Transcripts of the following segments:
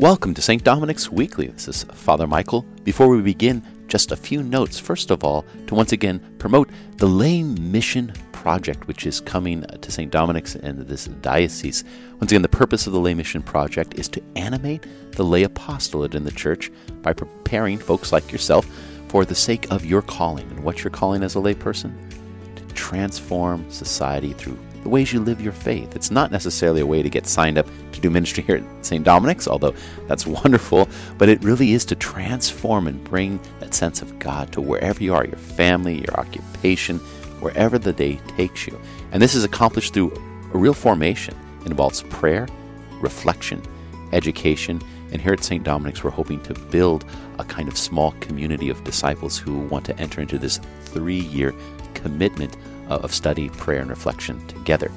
Welcome to St. Dominic's Weekly. This is Father Michael. Before we begin, just a few notes. First of all, to once again promote the Lay Mission Project, which is coming to St. Dominic's and this diocese. Once again, the purpose of the Lay Mission Project is to animate the lay apostolate in the church by preparing folks like yourself for the sake of your calling. And what's your calling as a layperson? To transform society through the ways you live your faith. It's not necessarily a way to get signed up to do ministry here at St. Dominic's, although that's wonderful, but it really is to transform and bring that sense of God to wherever you are your family, your occupation, wherever the day takes you. And this is accomplished through a real formation. It involves prayer, reflection, education, and here at St. Dominic's, we're hoping to build a kind of small community of disciples who want to enter into this three year commitment of study, prayer, and reflection together.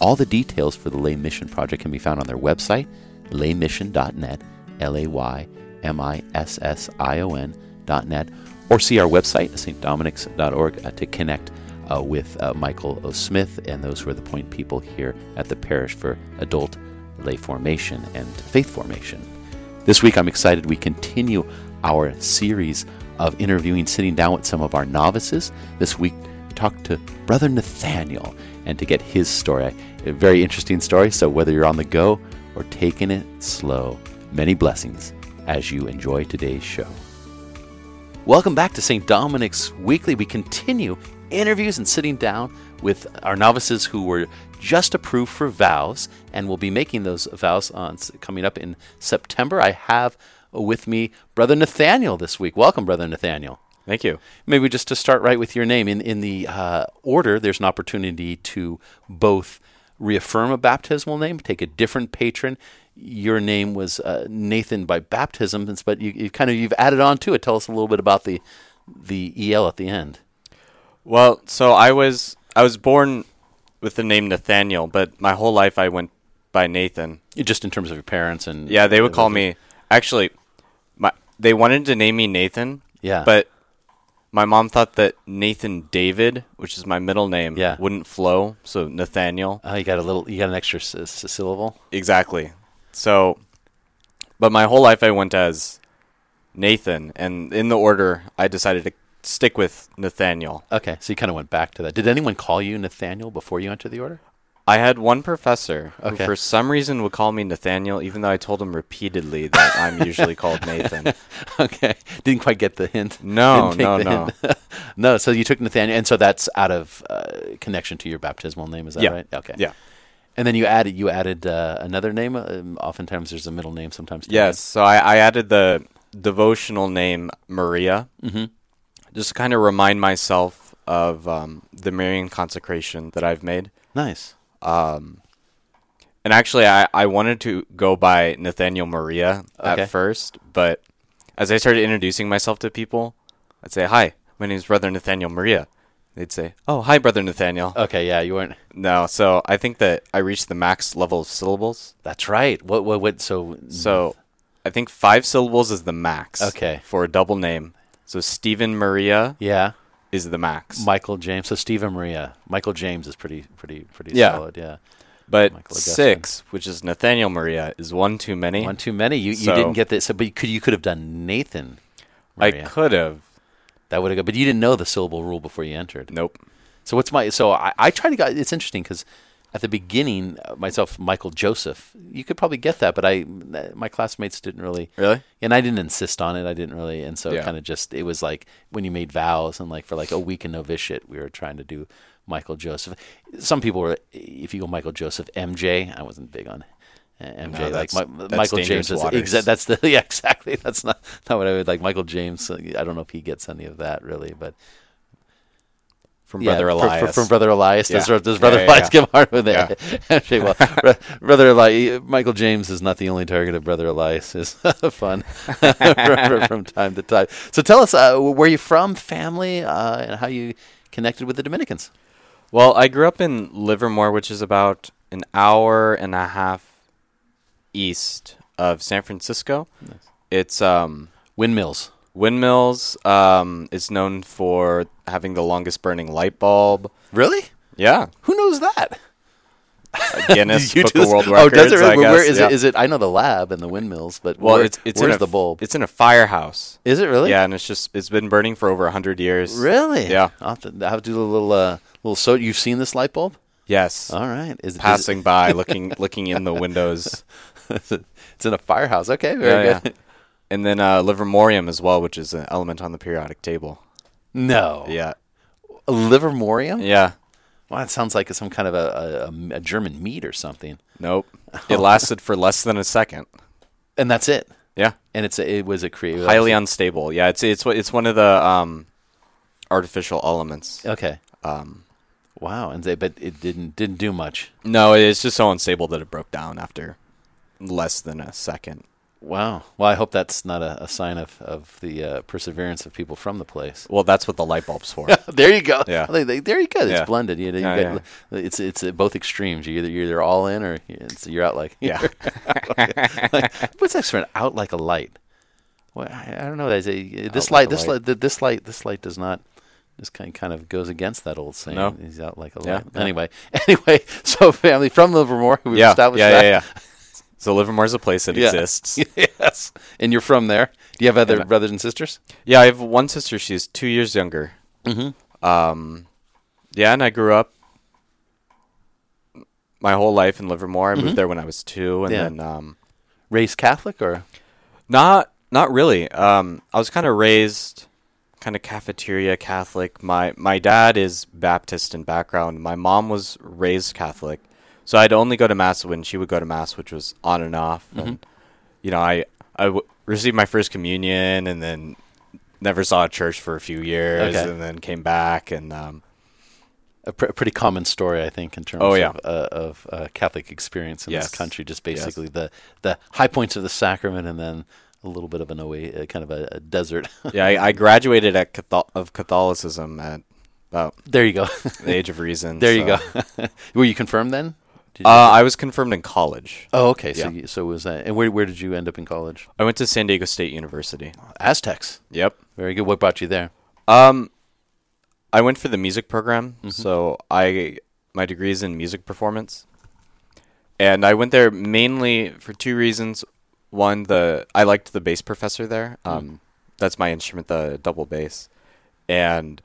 All the details for the Lay Mission Project can be found on their website, laymission.net, L A Y M I S S I O N.net, or see our website, stdominics.org, uh, to connect uh, with uh, Michael O. Smith and those who are the point people here at the parish for adult lay formation and faith formation. This week, I'm excited we continue our series of interviewing, sitting down with some of our novices. This week, talk to Brother Nathaniel and to get his story. A very interesting story, so whether you're on the go or taking it slow, many blessings as you enjoy today's show. Welcome back to St. Dominic's Weekly. We continue interviews and sitting down with our novices who were just approved for vows and will be making those vows on coming up in September. I have with me Brother Nathaniel this week. Welcome, Brother Nathaniel. Thank you. Maybe just to start right with your name. In in the uh, order, there's an opportunity to both reaffirm a baptismal name, take a different patron. Your name was uh, Nathan by baptism, but you, you kind of you've added on to it. Tell us a little bit about the the el at the end. Well, so I was I was born with the name Nathaniel, but my whole life I went by Nathan. Just in terms of your parents and yeah, they would call me. Actually, my they wanted to name me Nathan. Yeah, but my mom thought that Nathan David, which is my middle name, yeah. wouldn't flow. So Nathaniel. Oh, you got a little, you got an extra s- s- syllable. Exactly. So, but my whole life I went as Nathan, and in the order I decided to stick with Nathaniel. Okay, so you kind of went back to that. Did anyone call you Nathaniel before you entered the order? I had one professor okay. who, for some reason, would call me Nathaniel, even though I told him repeatedly that I'm usually called Nathan. okay, didn't quite get the hint. No, no, no, no. So you took Nathaniel, and so that's out of uh, connection to your baptismal name. Is that yeah. right? Okay. Yeah. And then you added you added uh, another name. Um, oftentimes there's a middle name. Sometimes. Yes. So I, I, added the devotional name Maria, mm-hmm. just to kind of remind myself of um, the Marian consecration that I've made. Nice. Um, and actually, I, I wanted to go by Nathaniel Maria okay. at first, but as I started introducing myself to people, I'd say, "Hi, my name is Brother Nathaniel Maria." They'd say, "Oh, hi, Brother Nathaniel." Okay, yeah, you weren't. No, so I think that I reached the max level of syllables. That's right. What? What? What? So. So, I think five syllables is the max. Okay. For a double name, so Stephen Maria. Yeah. Is the max. Michael James. So Stephen Maria. Michael James is pretty, pretty, pretty yeah. solid. Yeah. But six, which is Nathaniel Maria, is one too many. One too many. You so you didn't get this. So, but you could you could have done Nathan. Maria. I could have. That would have. But you didn't know the syllable rule before you entered. Nope. So what's my? So I, I try to. It's interesting because at the beginning, uh, myself, Michael Joseph, you could probably get that, but I, uh, my classmates didn't really. Really. And I didn't insist on it. I didn't really, and so yeah. kind of just it was like when you made vows and like for like a week in novitiate, we were trying to do Michael Joseph. Some people were, if you go Michael Joseph MJ, I wasn't big on uh, MJ. No, like my, Michael James is exa- that's the yeah exactly. That's not not what I would like. Michael James. Uh, I don't know if he gets any of that really, but from yeah, Brother Elias. For, for, from Brother Elias. Yeah. Does, does Brother yeah, Elias give hard with it? MJ, well, Brother Elias, Michael James is not the only target of Brother Elias. Is fun from time to time. So tell us, uh, where you from, family, uh, and how you connected with the Dominicans. Well, I grew up in Livermore, which is about an hour and a half east of San Francisco. Nice. It's um, windmills. Windmills um, is known for having the longest burning light bulb. Really? Yeah. Who knows that? Guinness Book of World oh, does it? I Where- is yeah. it? Is it? I know the lab and the windmills, but Well, where- it's it's where's in a, the bulb? It's in a firehouse. Is it really? Yeah, and it's just it's been burning for over hundred years. Really? Yeah. I'll have to, I'll have to do a little uh, little. So you've seen this light bulb? Yes. All right. Is, is it- Passing by, looking looking in the windows. it's in a firehouse. Okay, very Yeah, yeah. And then uh, livermorium as well, which is an element on the periodic table. No. Yeah. A livermorium? Yeah. Well, that sounds like some kind of a, a, a German meat or something. Nope. It lasted for less than a second. And that's it. Yeah. And it's a, it was a creative. Highly unstable. Yeah. It's it's it's one of the um, artificial elements. Okay. Um, Wow. And they, but it didn't didn't do much. no, it's just so unstable that it broke down after less than a second. Wow. Well, I hope that's not a, a sign of of the uh, perseverance of people from the place. Well, that's what the light bulb's for. there you go. Yeah. They- they- there you go. It's Yeah. blended. You, know, you Yeah, got- It's it's uh, both extremes. You either you're either all in or it's, you're out like Yeah. like, what's that for an out like a light? Well, I, I don't know. A this Out like light, a this light. light, this light, this light does not. This kind kind of goes against that old saying. No. He's out like a Yeah, light. yeah. Anyway, anyway. So family from Livermore, we've yeah. established yeah, that. yeah, yeah. So Livermore's a place that Yeah. exists. yes, and you're from there. Do you have other brothers and sisters? Yeah, I have one sister. She's two years younger. Mm-hmm. Um, yeah, and I grew up my whole life in Livermore. I Mhm. moved there when I was two, and Yeah. then um, Raised Catholic or? not not really. Um, I was kind of raised kind of cafeteria Catholic. My my dad is Baptist in background. My mom was raised Catholic, so I'd only go to mass when she would go to mass, which was on and off. And you know, I I w- received my first communion, and then never saw a church for a few years, Okay. and then came back and. Um, a pr- pretty common story, I think, in terms Oh, yeah. of, uh, of uh, Catholic experience in Yes. this country. Just Yes. basically the the high points of the sacrament, and then a little bit of an away, uh, kind of a, a desert. yeah, I, I graduated at Cathol- of Catholicism at about there you go. the age of reason. there you go. Were you confirmed then? Did you- Uh, I was confirmed in college. oh, okay. So yeah. you, so was that? And where where did you end up in college? I went to San Diego State University. Aztecs. Yep. Very good. What brought you there? Um, I went for the music program, Mm-hmm. so I my degree is in music performance, and I went there mainly for two reasons. One, the I liked the bass professor there. Mm. Um, that's my instrument, the double bass, and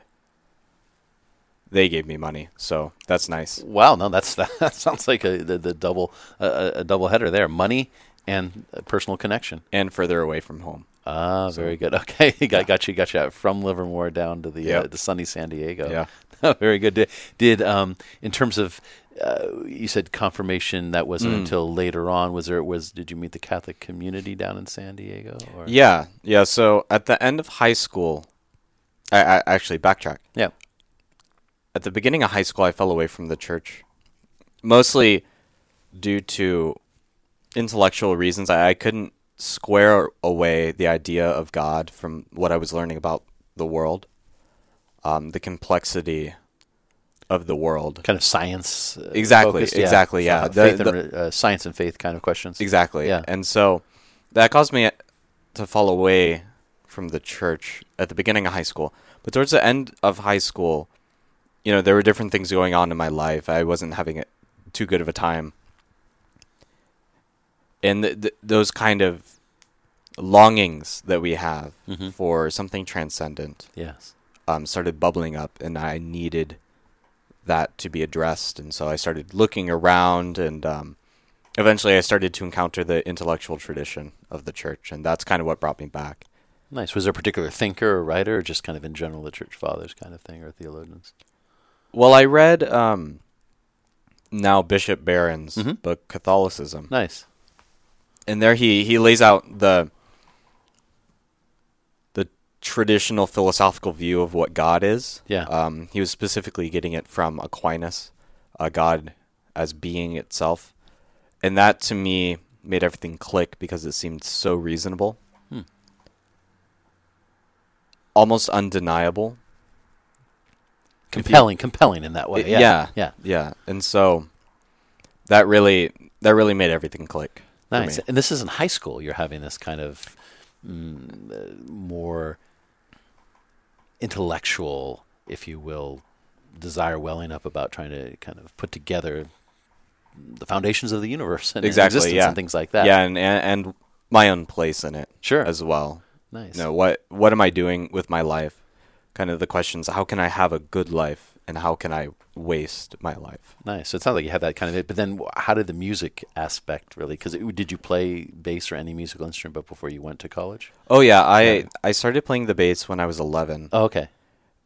they gave me money, so that's nice. Wow, no, that's that sounds like a the, the double uh, a double header there. Money and personal connection. And further away from home. Ah, very good. Okay, got got you got you from Livermore down to the uh, the sunny San Diego. Yeah. very good. Did, did um in terms of uh, you said confirmation that wasn't Mm. until later on. Was there was did you meet the Catholic community down in San Diego? Or? Yeah, yeah. So at the end of high school, I, I actually backtrack. Yeah. At the beginning of high school, I fell away from the church, mostly due to intellectual reasons. I, I couldn't square away the idea of God from what I was learning about the world, um, the complexity of the world. Kind of science. Uh, Exactly, focused? exactly, yeah. Uh, The- faith the- and, re- uh, science and faith kind of questions. Exactly. Yeah. And so that caused me to fall away from the church at the beginning of high school. But towards the end of high school, you know, there were different things going on in my life. I wasn't having it too good of a time. And th- th- those kind of longings that we have Mhm. for something transcendent Yes. um, started bubbling up, and I needed that to be addressed. And so I started looking around, and um, eventually I started to encounter the intellectual tradition of the church, and that's kind of what brought me back. Nice. Was there a particular thinker or writer, or just kind of in general the church fathers kind of thing, or theologians? Well, I read um, now Bishop Barron's Mhm. book Catholicism, Nice. and there he he lays out the the traditional philosophical view of what God is. Yeah. Um, he was specifically getting it from Aquinas, uh, God as being itself, and that to me made everything click because it seemed so reasonable, Hmm. almost undeniable. If you- Compelling, compelling in that way. Yeah. yeah, Yeah. yeah, and so that really that really made everything click. Nice. And this is in high school. You're having this kind of mm, more intellectual, if you will, desire welling up about trying to kind of put together the foundations of the universe and exactly existence yeah and things like that. Yeah, and, and and my own place in it. Sure. as well. nice. You know what what am I doing with my life? Kind of the questions: How can I have a good life, and how can I waste my life? Nice. So it sounds like you had that kind of. It. But then, how did the music aspect really? Because did you play bass or any musical instrument but before you went to college? Oh yeah, I Yeah. I started playing the bass when I was 11, Oh, okay.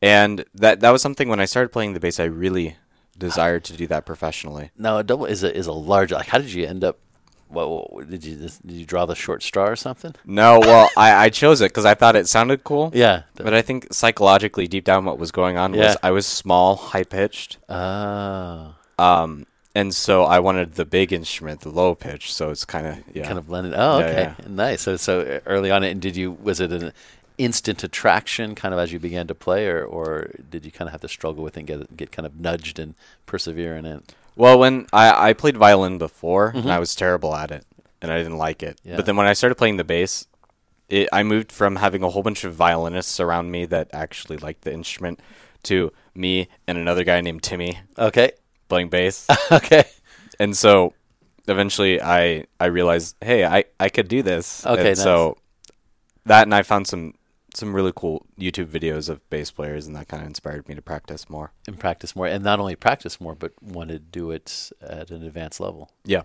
and that that was something when I started playing the bass, I really desired to do that professionally. Now, a double is a is a large. Like, how did you end up? What, what did you did you draw the short straw or something? No, well, I, I chose it because I thought it sounded cool. Yeah. But I think psychologically, deep down, what was going on Yeah. was I was small, high pitched, Ah, um, and so I wanted the big instrument, the low pitch. So it's kind of yeah. kind of blended. Oh, Yeah, okay, nice. So so early on, and did you was it an instant attraction kind of as you began to play, or or did you kind of have to struggle with it and get get kind of nudged and persevere in it? Well, when I, I played violin before, Mhm. and I was terrible at it, and I didn't like it. Yeah. But then when I started playing the bass, it, I moved from having a whole bunch of violinists around me that actually liked the instrument to me and another guy named Timmy Okay, playing bass. okay, and so eventually I I realized, hey, I, I could do this. Okay, And So that and I found some some really cool YouTube videos of bass players, and that kind of inspired me to practice more. and practice more, and not only practice more, but want to do it at an advanced level. Yeah.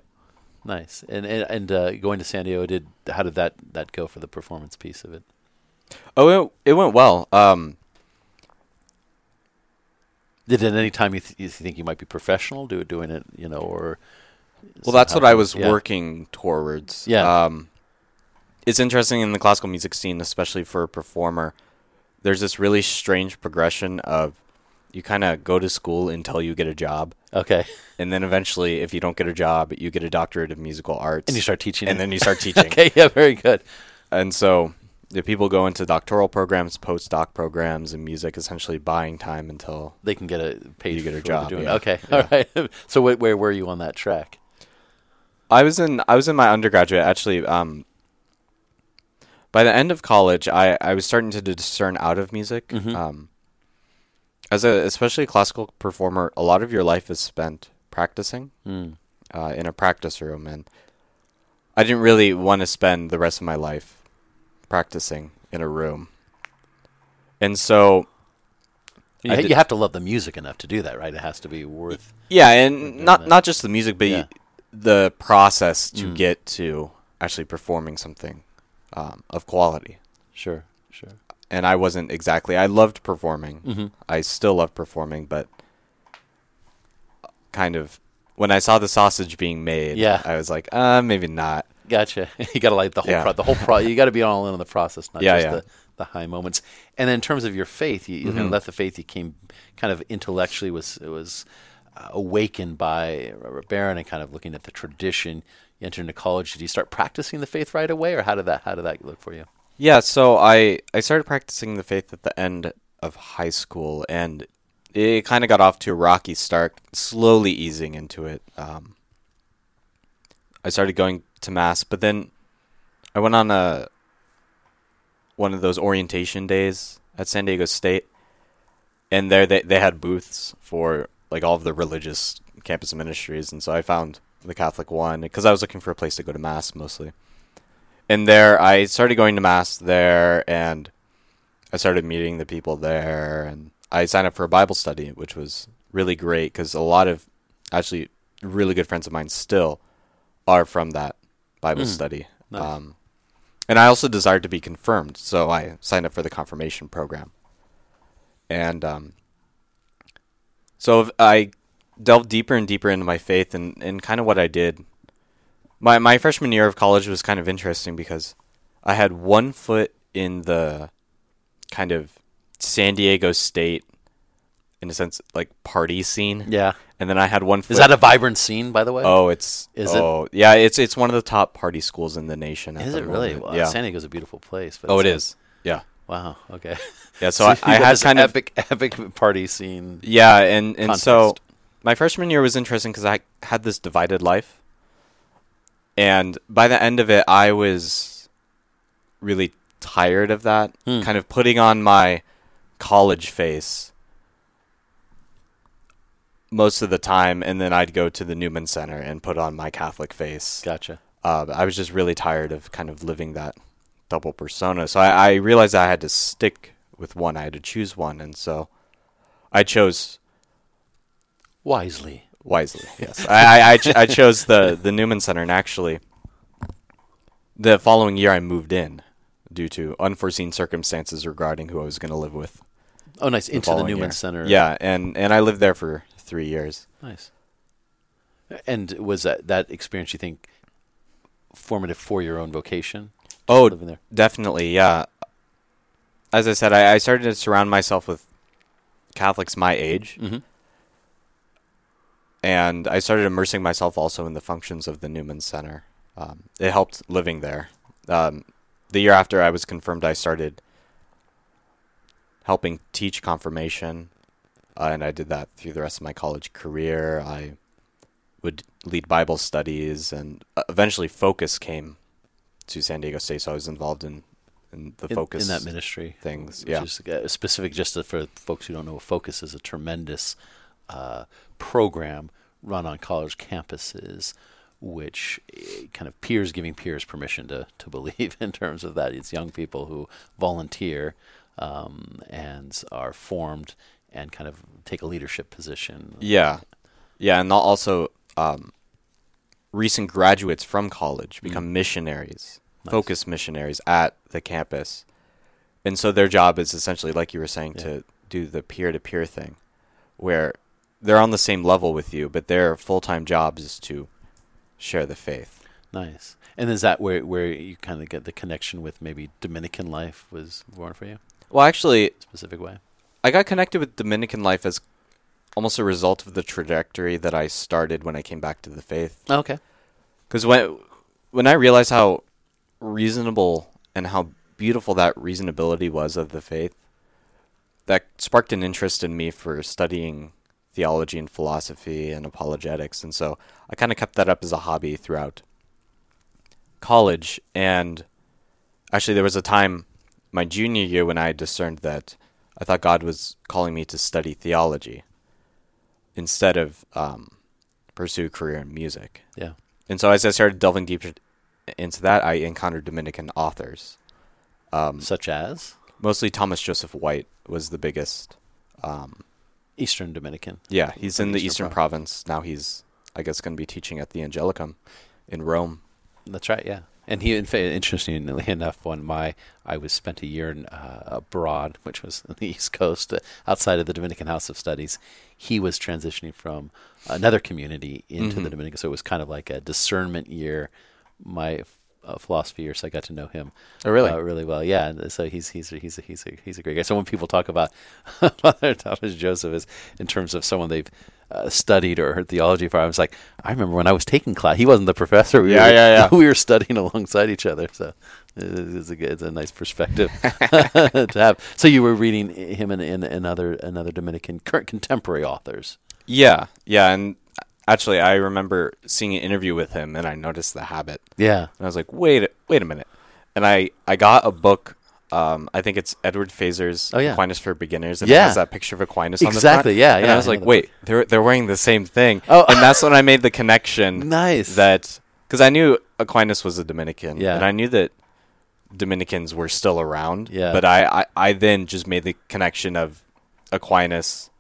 Nice. And and, and uh, going to San Diego, did how did that that go for the performance piece of it? Oh, it, it went well. Um, Did at any time you, th- you think you might be professional do it doing it, you know, or Well, that's what I was Yeah. working towards. Yeah. Um, it's interesting in the classical music scene, especially for a performer. There's this really strange progression of you kind of go to school until you get a job, Okay, and then eventually, if you don't get a job, you get a doctorate of musical arts, and you start teaching, and it. then you start teaching. okay, yeah, very good. And so, the people go into doctoral programs, postdoc programs, and music, essentially buying time until They can get a paid You get a job, doing. yeah. Okay, Yeah. all right. so wh- where were you on that track? I was in I was in my undergraduate actually. Um, by the end of college, I, I was starting to discern out of music. Mhm. Um, as a especially classical performer, a lot of your life is spent practicing Mm. uh, in a practice room, and I didn't really want to spend the rest of my life practicing in a room. And so, You, you have to love the music enough to do that, right? It has to be worth. yeah, and not that. not just the music, but Yeah. the process to Mm. get to actually performing something um, of quality. Sure, sure. and I wasn't exactly. I loved performing. Mm-hmm. I still love performing, but kind of when I saw the sausage being made, Yeah. I was like, uh, maybe not. Gotcha. you got to like the whole Yeah. pro- the whole pro. You got to be all in on the process, not Yeah, just yeah. the the high moments. And then in terms of your faith, you, you kind of Mhm. left the faith. You came kind of intellectually was it was uh, awakened by Robert Barron and kind of looking at the tradition. You entered into college. Did you start practicing the faith right away, or how did that how did that look for you? Yeah, so I I started practicing the faith at the end of high school, and it kind of got off to a rocky start, slowly easing into it. Um, I started going to mass, but then I went on a one of those orientation days at San Diego State, and there they they had booths for like all of the religious campus ministries, and so I found the Catholic one because I was looking for a place to go to mass mostly. And there, I started going to mass there, and I started meeting the people there, and I signed up for a Bible study, which was really great because a lot of actually really good friends of mine still are from that Bible Mm, study. nice. Um, and I also desired to be confirmed, so I signed up for the confirmation program. And um, so I delved deeper and deeper into my faith, and, and kind of what I did. My my freshman year of college was kind of interesting because I had one foot in the kind of San Diego State, in a sense, like party scene, Yeah, and then I had one foot. is that a vibrant scene, by the way? Oh, it's Is it? oh, yeah, it's it's one of the top party schools in the nation. is the it really? Wow, yeah. San Diego's a beautiful place. But oh, it it's- is. Yeah. Wow. Okay. Yeah. So, I, I had kind of epic, epic party scene. yeah, and and so context. My freshman year was interesting because I had this divided life, and by the end of it, I was really tired of that. Hmm. Kind of putting on my college face most of the time, and then I'd go to the Newman Center and put on my Catholic face. Gotcha. Uh, I was just really tired of kind of living that double persona. So I, I realized I had to stick with one. I had to choose one, and so I chose Wisely. wisely. Yes, I I, I, ch- I chose the the Newman Center, and actually, the following year I moved in due to unforeseen circumstances regarding who I was going to live with. Oh, nice. Into the Newman year. Center. Yeah, and and I lived there for three years. Nice. And was that that experience you think formative for your own vocation? Oh, living there. definitely, yeah. As I said, I, I started to surround myself with Catholics my age, Mm-hmm. And I started immersing myself also in the functions of the Newman Center. Um, it helped living there. Um, the year after I was confirmed, I started helping teach confirmation, uh, and I did that through the rest of my college career. I would lead Bible studies, and uh, eventually Focus came to San Diego State, so I was involved in, in the In, Focus in that ministry. things. Yeah, is uh, specific just to- for folks who don't know focus is a tremendous uh, program run on college campuses which eh, kind of peers giving peers permission to, to believe in terms of that. It's young people who volunteer um, and are formed and kind of take a leadership position. Yeah, yeah, and al- also um, recent graduates from college become missionaries, Nice. focus missionaries at the campus, and so their job is essentially, like you were saying, Yeah. to do the peer-to-peer thing, where they're on the same level with you, but their full-time job is to share the faith. nice and is that where, where you kind of get the connection with maybe dominican life was born for you Well, actually, specific way I got connected with Dominican life as almost a result of the trajectory that I started when I came back to the faith. Oh, okay Because when when I realized how reasonable and how beautiful that reasonability was of the faith, that sparked an interest in me for studying theology and philosophy and apologetics, and so I kind of kept that up as a hobby throughout college. And actually, there was a time my junior year when I discerned that I thought God was calling me to study theology instead of um, pursue a career in music. yeah And so as I started delving deeper into that, I encountered Dominican authors. Um, such as mostly Thomas Joseph White was the biggest. Um, Eastern Dominican. yeah, he's in the Eastern Eastern Province. Now he's, I guess, going to be teaching at the Angelicum in Rome. That's right. Yeah, and he, in fact, interestingly enough, when my I was spent a year in, uh, abroad, which was on the East Coast, uh, outside of the Dominican House of Studies, he was transitioning from another community into the Mhm. Dominican. So it was kind of like a discernment year. My uh, philosophy year, so I got to know him Oh, really? uh, really well. Yeah, and so he's he's a, he's a, he's a, he's a great guy. So when people talk about Father Thomas Joseph is in terms of someone they've uh, studied or heard theology for, I was like, I remember when I was taking class. He wasn't the professor. We Yeah, were, yeah, yeah. We were studying alongside each other. So it's a good, it's a nice perspective to have. So you were reading him and, and, and other another Dominican current contemporary authors. Yeah, yeah, and actually, I remember seeing an interview with him, and I noticed the habit, Yeah. and I was like, "Wait, a- wait a minute!" And I, I got a book. Um, I think it's Edward Feser's Oh, yeah. Aquinas for Beginners, and Yeah. it has that picture of Aquinas on the Exactly, front. yeah, And yeah, I was I like, that "Wait, they're they're wearing the same thing." Oh. and that's when I made the connection. Nice. that because I knew Aquinas was a Dominican, Yeah. and I knew that Dominicans were still around. Yeah. but I, I, I then just made the connection of Aquinas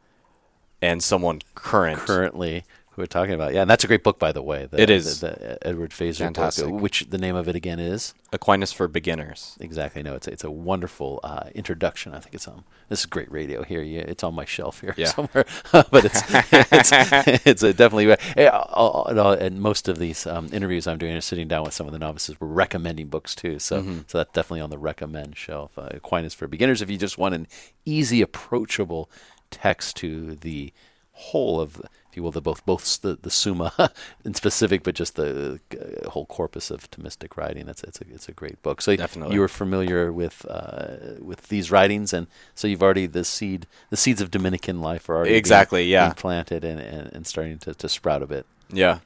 and someone current. currently who we're talking about. Yeah, and that's a great book, by the way. The, It is. the, the Edward Feser Fantastic. book, which the name of it again is Aquinas for beginners. exactly. No, it's a, it's a wonderful uh, introduction. I think it's on. This is great radio here. Yeah, it's on my shelf here Yeah. somewhere, but it's it's, it's a definitely. eh, all- all- all- And most of these um, interviews I'm doing are sitting down with some of the novices. We're recommending books too, so Mhm. so that's definitely on the recommend shelf. Uh, Aquinas for beginners. If you just want an easy, approachable text to the whole of, if you will, the both both the, the Summa in specific, but just the uh, whole corpus of Thomistic writing. That's it's a it's a great book. So Definitely. you were familiar with uh, with these writings, and so you've already the seed the seeds of Dominican life are already being- Exactly, yeah. being planted and, and, and starting to, to sprout a bit. Yeah,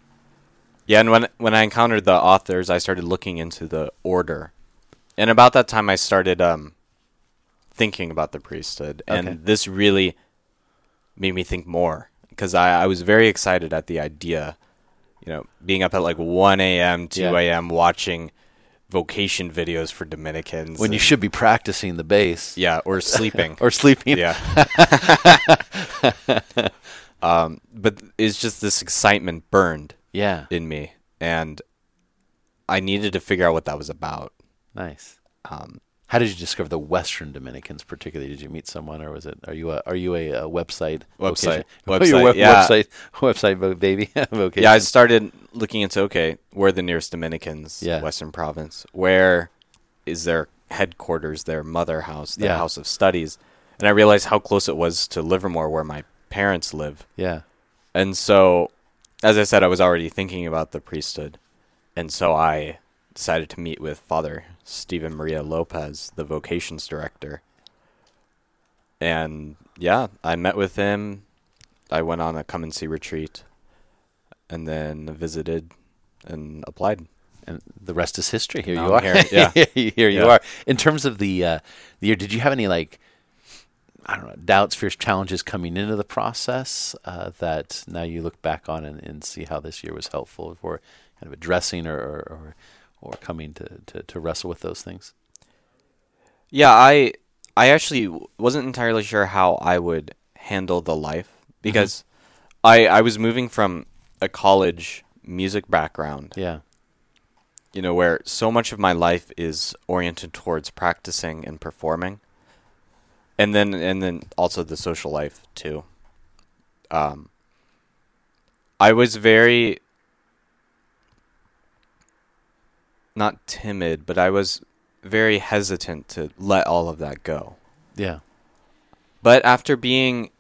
yeah. And when when I encountered the authors, I started looking into the order, and about that time, I started um, thinking about the priesthood, Okay. and this really made me think more because I, I was very excited at the idea, you know, being up at like 1 a.m., 2 Yeah. a.m., watching vocation videos for Dominicans. When you should be practicing the bass yeah, or sleeping. or sleeping. yeah. um, but it's just this excitement burned Yeah. in me, and I needed to figure out what that was about. Nice. Um, How did you discover the Western Dominicans, particularly? Did you meet someone, or was it? Are you a are you a, uh website Website. vocation- Oh, Website, web- yeah. website website baby yeah, I started looking into okay, where are the nearest Dominicans, Yeah. Western Province? Where is their headquarters, their mother house, their Yeah. house of studies? And I realized how close it was to Livermore, where my parents live. yeah. And so, as I said, I was already thinking about the priesthood. And so I decided to meet with Father Stephen Maria Lopez, the vocations director. And yeah, I met with him. I went on a come and see retreat and then visited and applied. and the rest is history. Here Now you I'm are. here, yeah. here you Yeah. are. In terms of the uh, the year, did you have any like I don't know doubts, fears, challenges coming into the process uh, that now you look back on and, and see how this year was helpful for kind of addressing or or, or, or coming to, to, to wrestle with those things? Yeah, I I actually wasn't entirely sure how I would handle the life because I I was moving from a college music background Yeah. you know, where so much of my life is oriented towards practicing and performing, and then and then also the social life too. Um, I was very not timid, but I was very hesitant to let all of that go. Yeah. But after being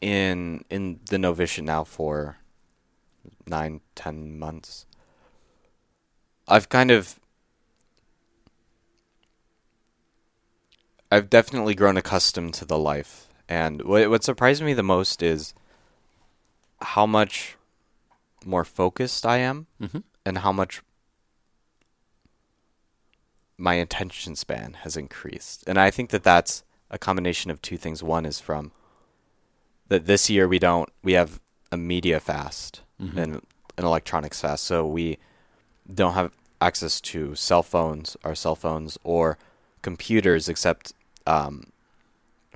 in in the novitiate now for nine, ten months, I've kind of I've definitely grown accustomed to the life. And what what surprised me the most is how much more focused I am Mm-hmm. and how much my attention span has increased. And I think that that's a combination of two things. One is from that this year we don't we have a media fast Mhm. and an electronics fast, so we don't have access to cell phones, our cell phones, or computers except um,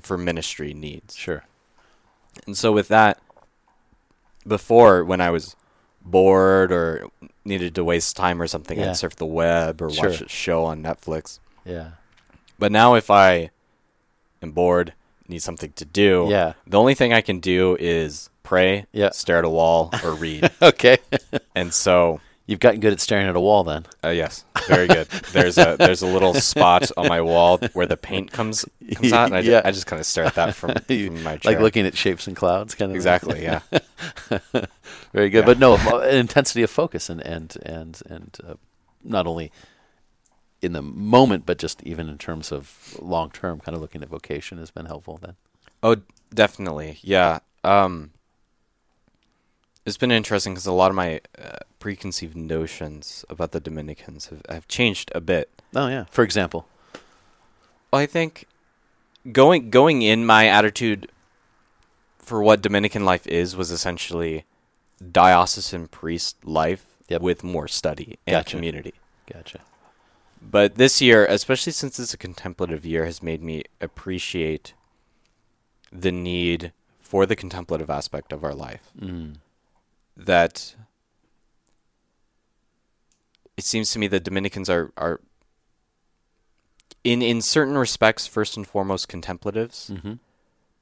for ministry needs. Sure. And so with that, before when I was bored or needed to waste time or something, Yeah. I'd surf the web or watch a show on Netflix. Yeah. But now if I am bored, need something to do, Yeah. the only thing I can do is pray, Yeah. stare at a wall, or read. Okay. and so You've gotten good at staring at a wall then. uh, yes, very good. There's a there's a little spot on my wall where the paint comes comes out, and I, Yeah. I just kind of stare at that from, from my chair. Like looking at shapes and clouds, kind of. exactly, yeah. Very good, Yeah. but no, intensity of focus and and and and uh, not only in the moment, but just even in terms of long term, kind of looking at vocation has been helpful. Then, Oh, definitely. Yeah. Um, it's been interesting because a lot of my uh, preconceived notions about the Dominicans have, have changed a bit. oh yeah. For example, Well, I think going going in, my attitude for what Dominican life is was essentially diocesan priest life Yep. with more study and Gotcha. community. gotcha. But this year, especially since it's a contemplative year, has made me appreciate the need for the contemplative aspect of our life. Mm. That it seems to me that Dominicans are are in in certain respects first and foremost contemplatives, hmm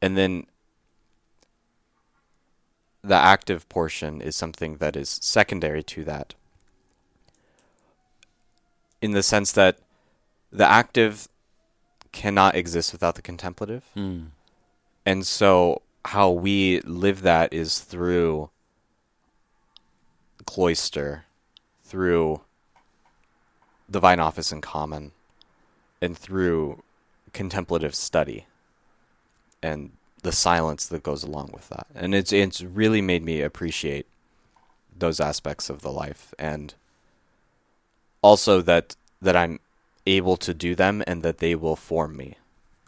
and then the active portion is something that is secondary to that. In the sense that the active cannot exist without the contemplative. Mm. And so how we live that is through cloister, through divine office in common, and through contemplative study and the silence that goes along with that. And it's it's really made me appreciate those aspects of the life and also that that I'm able to do them and that they will form me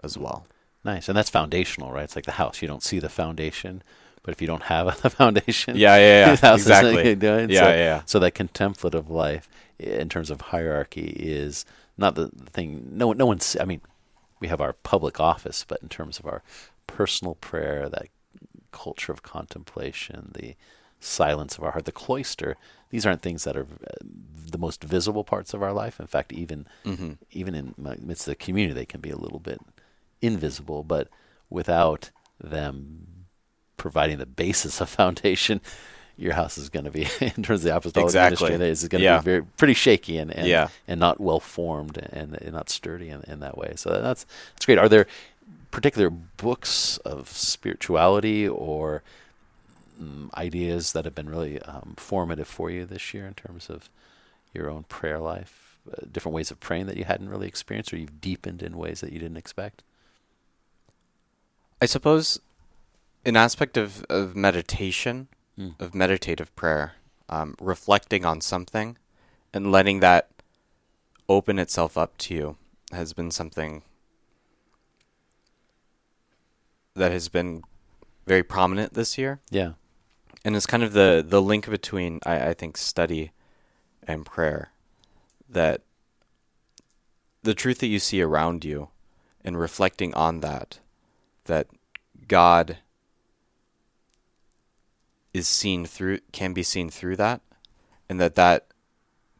as well. Nice, and that's foundational, right? It's like the house. You don't see the foundation, but if you don't have a foundation, Yeah, yeah, yeah. house exactly. Yeah, so, yeah, yeah. So that contemplative life, in terms of hierarchy, is not the the thing. No, no one's. I mean, we have our public office, but in terms of our personal prayer, that culture of contemplation, the silence of our heart, the cloister. These aren't things that are uh, the most visible parts of our life. In fact, even hmm even in my- midst of the community, they can be a little bit invisible. But without them providing the basis of foundation, your house is going to be, in terms of the apostolic Exactly. ministry, is going to Yeah. be very pretty shaky and and, Yeah. and not well formed and, and not sturdy in, in that way. So that's that's great. Are there particular books of spirituality or mm, ideas that have been really um, formative for you this year in terms of your own prayer life? Uh, different ways of praying that you hadn't really experienced, or you've deepened in ways that you didn't expect? I suppose an aspect of, of meditation, Mm. of meditative prayer, um, reflecting on something and letting that open itself up to you has been something that has been very prominent this year. Yeah. And it's kind of the, the link between, I, I think, study and prayer. That the truth that you see around you and reflecting on that, that God is seen through, can be seen through that, and that that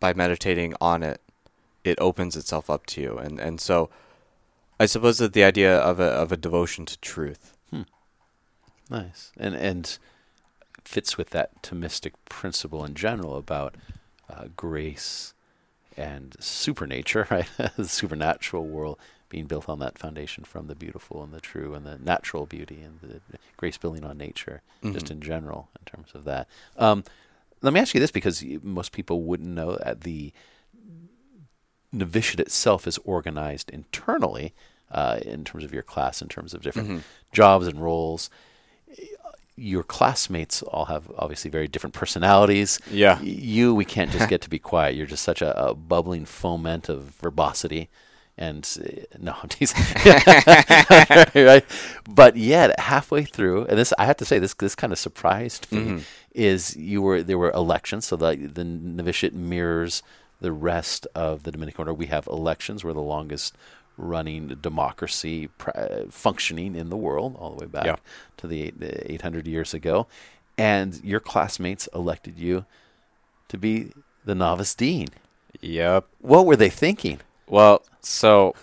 by meditating on it, it opens itself up to you. And, and so I suppose that the idea of a, of a devotion to truth. Nice. And and fits with that Thomistic principle in general about uh, grace and supernature, right? the supernatural world being built on that foundation from the beautiful and the true and the natural beauty and the grace building on nature, just Mhm. in general, in terms of that. Um, let me ask you this because most people wouldn't know that the novitiate itself is organized internally uh, in terms of your class, in terms of different Mhm. jobs and roles. Your classmates all have obviously very different personalities. Yeah. You, we can't just get to be quiet. You're just such a, a bubbling foment of verbosity. And uh, no, I'm teasing. right? But yet, halfway through, and this I have to say, this this kind of surprised me, Mhm. is you were there were elections, so the the novitiate mirrors the rest of the Dominican order. We have elections. We're the longest running democracy pr- functioning in the world, all the way back Yeah. to the, the 800 years ago. And your classmates elected you to be the novice dean. Yep. What were they thinking? Well, so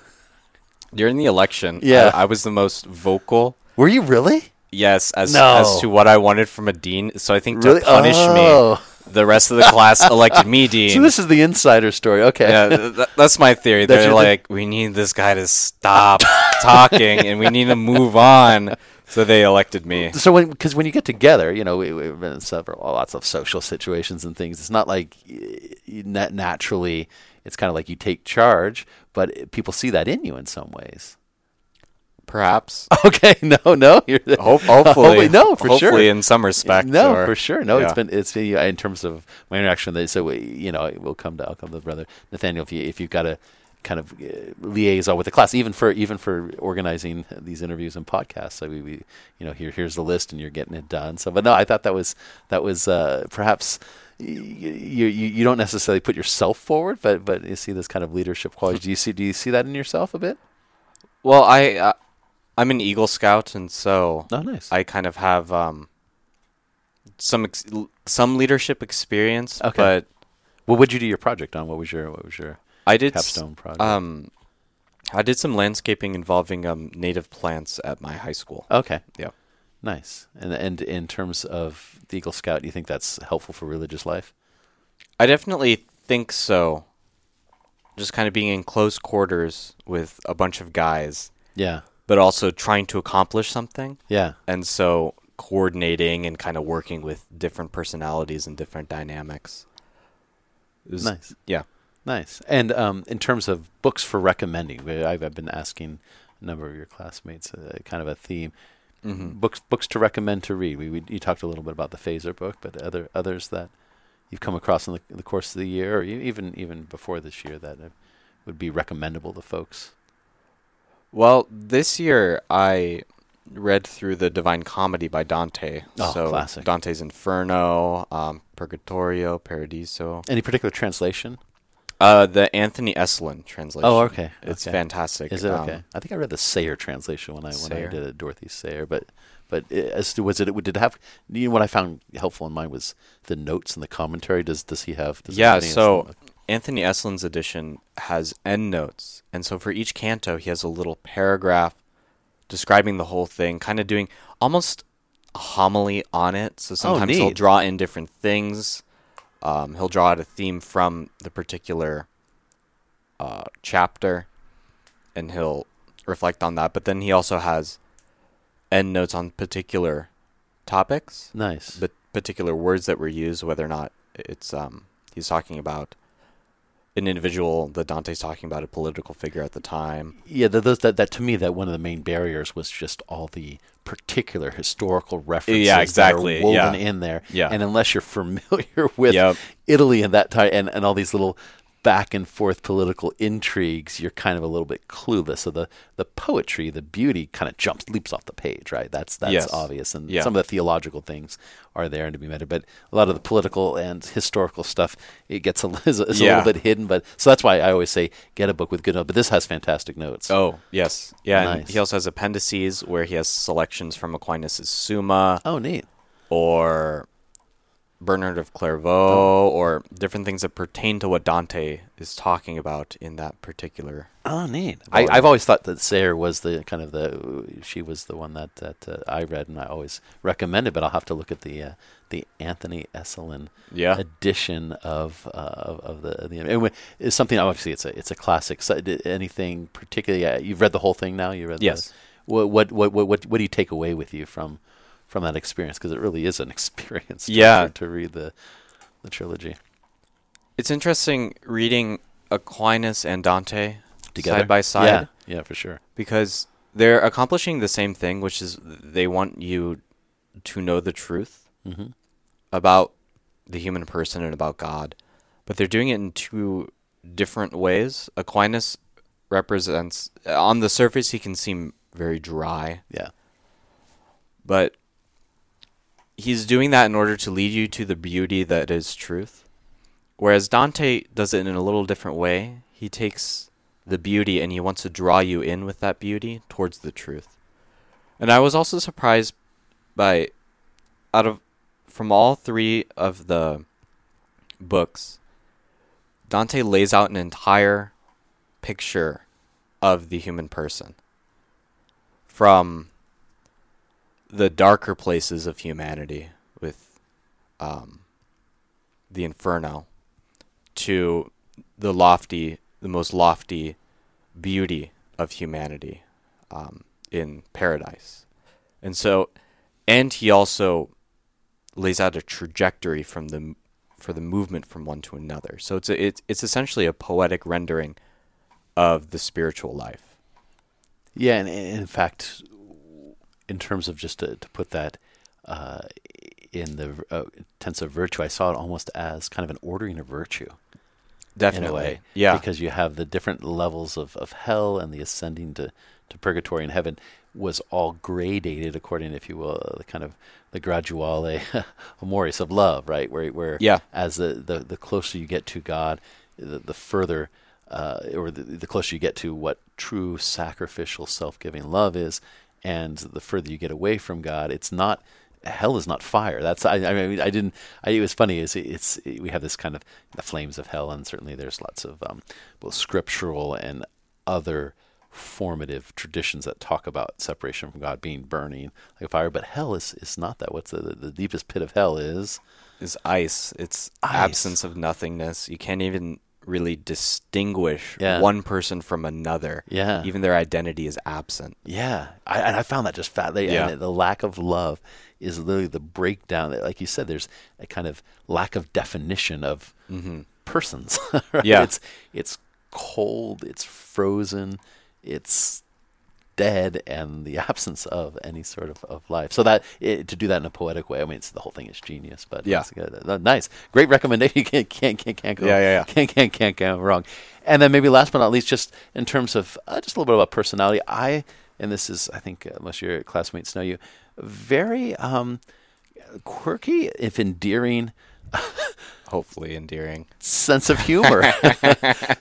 during the election, Yeah. I, I was the most vocal. Were you really? Yes, as No. as to what I wanted from a dean. So I think to Really? punish Oh. me, the rest of the class elected me dean. So this is the insider story. Okay. yeah, th- th- that's my theory. That's They're your- like, we need this guy to stop talking, and we need to move on. So they elected me. So when because when you get together, you know, we, we've been in several lots of social situations and things. It's not like y- y- nat- naturally. It's kind of like you take charge, but people see that in you in some ways. Perhaps. Okay, no, no, you're Hope, hopefully, no, for hopefully sure. in some respect. No, or- for sure. No, it's yeah. been it's been, in terms of my interaction. They so we, you know we'll come to I'll come to brother Nathaniel if you if you've got to kind of uh, liaison with the class even for even for organizing these interviews and podcasts. So we, we you know here here's the list and you're getting it done. So but no, I thought that was that was uh, perhaps. You, you you don't necessarily put yourself forward, but but you see this kind of leadership quality. Do you see do you see that in yourself a bit? Well, I uh, I'm an Eagle Scout, and so Oh, nice. I kind of have um, some ex- some leadership experience. Okay. But what would you do your project on? What was your what was your I did s- capstone project? um, I did some landscaping involving um native plants at my high school. Okay. Yeah. Nice. And and in terms of the Eagle Scout, do you think that's helpful for religious life? I definitely think so. Just kind of being in close quarters with a bunch of guys, Yeah. But also trying to accomplish something. Yeah. And so coordinating and kind of working with different personalities and different dynamics. Was- Nice. Yeah. Nice. And um, in terms of books for recommending, I've, I've been asking a number of your classmates uh, kind of a theme. Mhm. Books books to recommend to read. We, we you talked a little bit about the Feser book, but other others that you've come across in the, in the course of the year, or even even before this year, that uh, would be recommendable to folks. Well, this year I read through the Divine Comedy by Dante. Oh, so classic. Dante's Inferno, um, Purgatorio, Paradiso. Any particular translation? Uh, the Anthony Esolen translation. Oh, okay, It's okay. fantastic. Is it Um, okay? I think I read the Sayer translation when I when I did it, Dorothy Sayer. But but i- as to was it did it have? You know, what I found helpful in mine was the notes and the commentary. Does does he have? Does it Yeah, have any- so Anthony Esolen's edition has endnotes, and so for each canto, he has a little paragraph describing the whole thing, kind of doing almost a homily on it. So sometimes he'll Oh, draw in different things. Um, he'll draw out a theme from the particular uh, chapter, and he'll reflect on that. But then he also has endnotes on particular topics nice. the particular words that were used, whether or not it's um he's talking about an individual that Dante's talking about a political figure at the time. Yeah, that, those, that that to me that one of the main barriers was just all the particular historical references Yeah, that are exactly, woven yeah. in there. Yeah. and unless you're familiar with Yep. Italy and that time and, and all these little back and forth political intrigues, you're kind of a little bit clueless. So the the poetry, the beauty, kind of jumps leaps off the page, right? That's that's Yes. obvious, and Yeah. some of the theological things are there and to be met. But a lot of the political and historical stuff, it gets a, is, is a little bit hidden. But so that's why I always say get a book with good notes. But this has fantastic notes. Oh, yes. Yeah, and Nice. he also has appendices where he has selections from Aquinas' Summa Oh, neat. or Bernard of Clairvaux Oh. or different things that pertain to what Dante is talking about in that particular Oh, neat. I, I've always thought that Sayer was the kind of the she was the one that that uh, I read and I always recommended. But I'll have to look at the uh, the Anthony Esolen Yeah. edition of uh, of, of the the. And it's something obviously it's a it's a classic. So, anything particularly? You've read the whole thing now. You read. Yes. The, what what what what what do you take away with you from from that experience? Because it really is an experience. To, Yeah. To, read the the trilogy It's interesting reading Aquinas and Dante together side by side. Yeah. Yeah, for sure. because they're accomplishing the same thing, which is they want you to know the truth hmm about the human person and about God, but they're doing it in two different ways. Aquinas represents, on the surface, he can seem very dry, Yeah. but he's doing that in order to lead you to the beauty that is truth. Whereas Dante does it in a little different way. He takes the beauty and he wants to draw you in with that beauty towards the truth. And I was also surprised by out of from all three of the books, Dante lays out an entire picture of the human person. From the darker places of humanity with um, the inferno to the lofty, the most lofty beauty of humanity um, in paradise. And so, and he also lays out a trajectory from the for the movement from one to another. So it's a, it's it's essentially a poetic rendering of the spiritual life. Yeah, and, and in fact, in terms of just to, to put that uh, in the uh, tense of virtue, I saw it almost as kind of an ordering of virtue Definitely, in a way. yeah. because you have the different levels of, of hell and the ascending to, to purgatory and heaven was all gradated according, if you will, the kind of the graduale amoris of love, right? Where where Yeah. as the, the, the closer you get to God, the, the further uh, or the, the closer you get to what true sacrificial self-giving love is, and the further you get away from God, it's not hell is not fire. That's I, I mean I didn't. I, it was funny. Is it's we have this kind of the flames of hell, and certainly there's lots of um, both scriptural and other formative traditions that talk about separation from God being burning like a fire. But hell is is not that. What's the the deepest pit of hell is? is ice. It's Ice. absence of nothingness. You can't even really distinguish Yeah. one person from another. Yeah. Even their identity is absent. Yeah, I, and I found that just fat. They, Yeah. the lack of love is literally the breakdown. Like you said, there's a kind of lack of definition of persons. right? Mm-hmm. Yeah. it's it's cold, it's frozen, it's dead, and the absence of any sort of, of life. So that it, to do that in a poetic way, I mean, it's, the whole thing is genius. But Yeah. Uh, nice, great recommendation. You can't can't can't, can't go Yeah, yeah, yeah. can't can't can't go wrong. And then maybe last but not least, just in terms of uh, just a little bit about personality, I and this is, I think, uh, most of your classmates know you, very um, quirky, if endearing Hopefully endearing. sense of humor.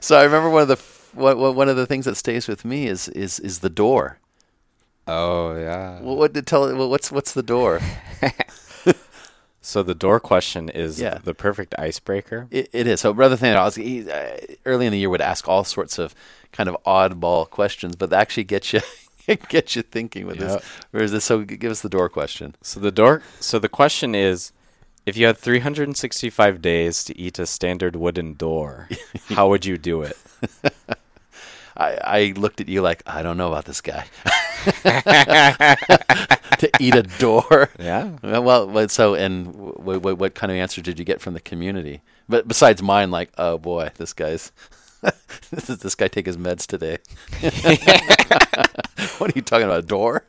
so I remember one of the what, what, one of the things that stays with me is is is the door. Oh yeah. Well, what did tell? Well, what's what's the door? So the door question is Yeah. the perfect icebreaker. It, it is. So rather than I was he, uh, early in the year would ask all sorts of kind of oddball questions, but actually get you get you thinking with Yeah. this. Whereas this, so give us the door question. So the door. So the question is, if you had 365 days to eat a standard wooden door, how would you do it? I, I looked at you like I don't know about this guy. to eat a door. Yeah. Well, so and w- w- what kind of answer did you get from the community? But besides mine, like, oh boy, this guy's. Does this guy take his meds today? what are you talking about? A door?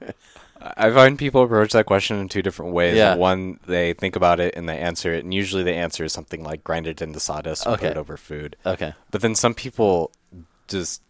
I find people approach that question in two different ways. Yeah. One, they think about it and they answer it, and usually the answer is something like grind it into sawdust and Okay. put it over food. Okay. But then some people just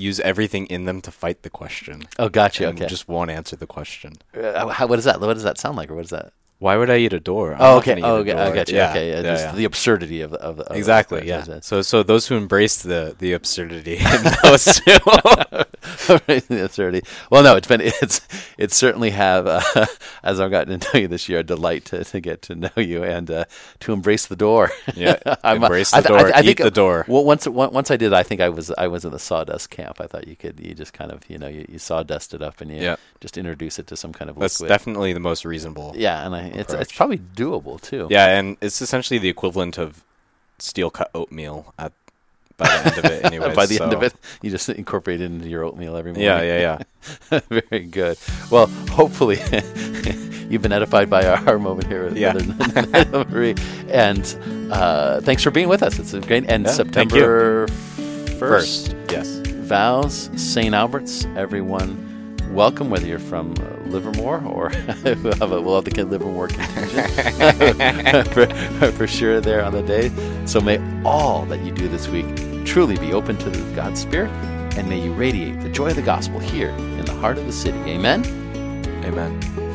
use everything in them to fight the question. Oh, gotcha. and Okay. Just won't answer the question. Uh, how, what is that? What does that sound like, or what is that? Why would I eat a door? I'm oh, okay. Oh, okay. I got you. Yeah, Okay. Yeah, yeah, just yeah. The absurdity of, of, of Exactly. of- Yeah. So, so those who embrace the the absurdity in those two, the absurdity. Well, no, it's been it's it's certainly have uh, as I've gotten to know you this year a delight to, to get to know you and uh, to embrace the door. Yeah, I'm, embrace the th- door, I, I eat think the door. Well, once once I did, I think I was I was in the sawdust camp. I thought you could you just kind of you know you, you sawdust it up and you just introduce it to some kind of that's liquid. definitely the most reasonable. yeah, and I, it's it's probably doable too. Yeah, and it's essentially the equivalent of steel cut oatmeal at by the end of it. Anyway, By the end of it, you just incorporate it into your oatmeal every morning. Yeah, yeah, yeah. Very good. Well, hopefully you've been edified by our, our moment here with Yeah. Marie. And uh, thanks for being with us. It's a great. And Yeah, September First, 1st, yes. vows, St. Albert's, everyone. Welcome, whether you're from uh, Livermore or we'll have, a, we'll have the kid Livermore for, for sure there on the day. So may all that you do this week truly be open to the God's Spirit, and may you radiate the joy of the gospel here in the heart of the city. Amen. Amen.